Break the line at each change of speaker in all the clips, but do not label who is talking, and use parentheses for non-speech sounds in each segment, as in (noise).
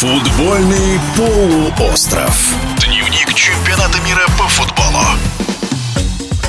Футбольный полуостров.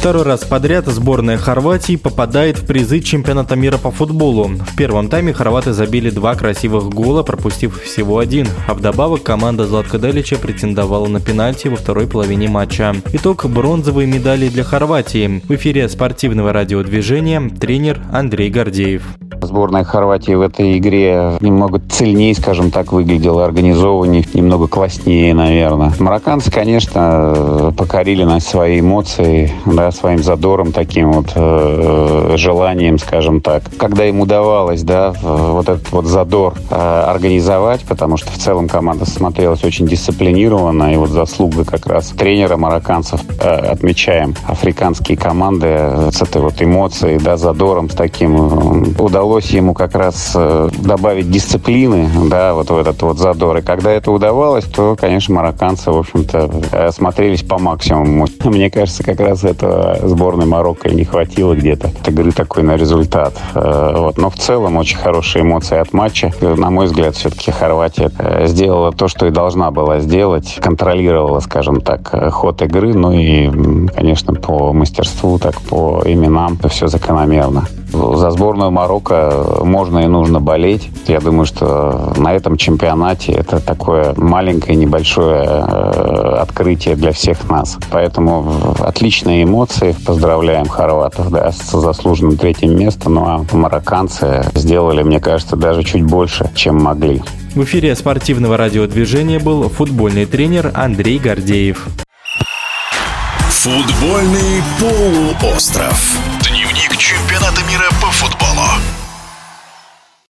Второй раз подряд сборная Хорватии попадает в призы чемпионата мира по футболу. В первом тайме хорваты забили два красивых гола, пропустив всего один. А вдобавок команда Златка Делича претендовала на пенальти во второй половине матча. Итог – бронзовые медали для Хорватии. В эфире спортивного радиодвижения тренер Андрей Гордеев.
Сборная Хорватии в этой игре немного цельнее, скажем так, выглядела, организованнее, немного класснее, наверное. Марокканцы, конечно, покорили нас свои эмоции, да, своим задором, таким вот э, желанием, скажем так. Когда им удавалось, да, вот этот вот задор э, организовать, потому что в целом команда смотрелась очень дисциплинированно, и вот заслуга как раз тренера марокканцев э, отмечаем. Африканские команды с этой вот эмоцией, да, задором, с таким э, удалось ему как раз э, добавить дисциплины, да, вот в этот вот задор. И когда это удавалось, то, конечно, марокканцы, в общем-то, э, смотрелись по максимуму. (laughs) Мне кажется, как раз этого сборной Марокко и не хватило где-то. Это, говорю, такой на результат. Э, вот. Но в целом очень хорошие эмоции от матча. На мой взгляд, все-таки Хорватия сделала то, что и должна была сделать. Контролировала, скажем так, ход игры. Ну и, конечно, по мастерству, так по именам все закономерно. За сборную Марокко можно и нужно болеть. Я думаю, что на этом чемпионате это такое маленькое, небольшое э, открытие для всех нас. Поэтому отличные эмоции. Поздравляем хорватов да, с заслуженным третьим местом. Ну а марокканцы сделали, мне кажется, даже чуть больше, чем могли.
В эфире спортивного радиодвижения был футбольный тренер Андрей Гордеев.
Футбольный полуостров. Дневник чемпионата мира по футболу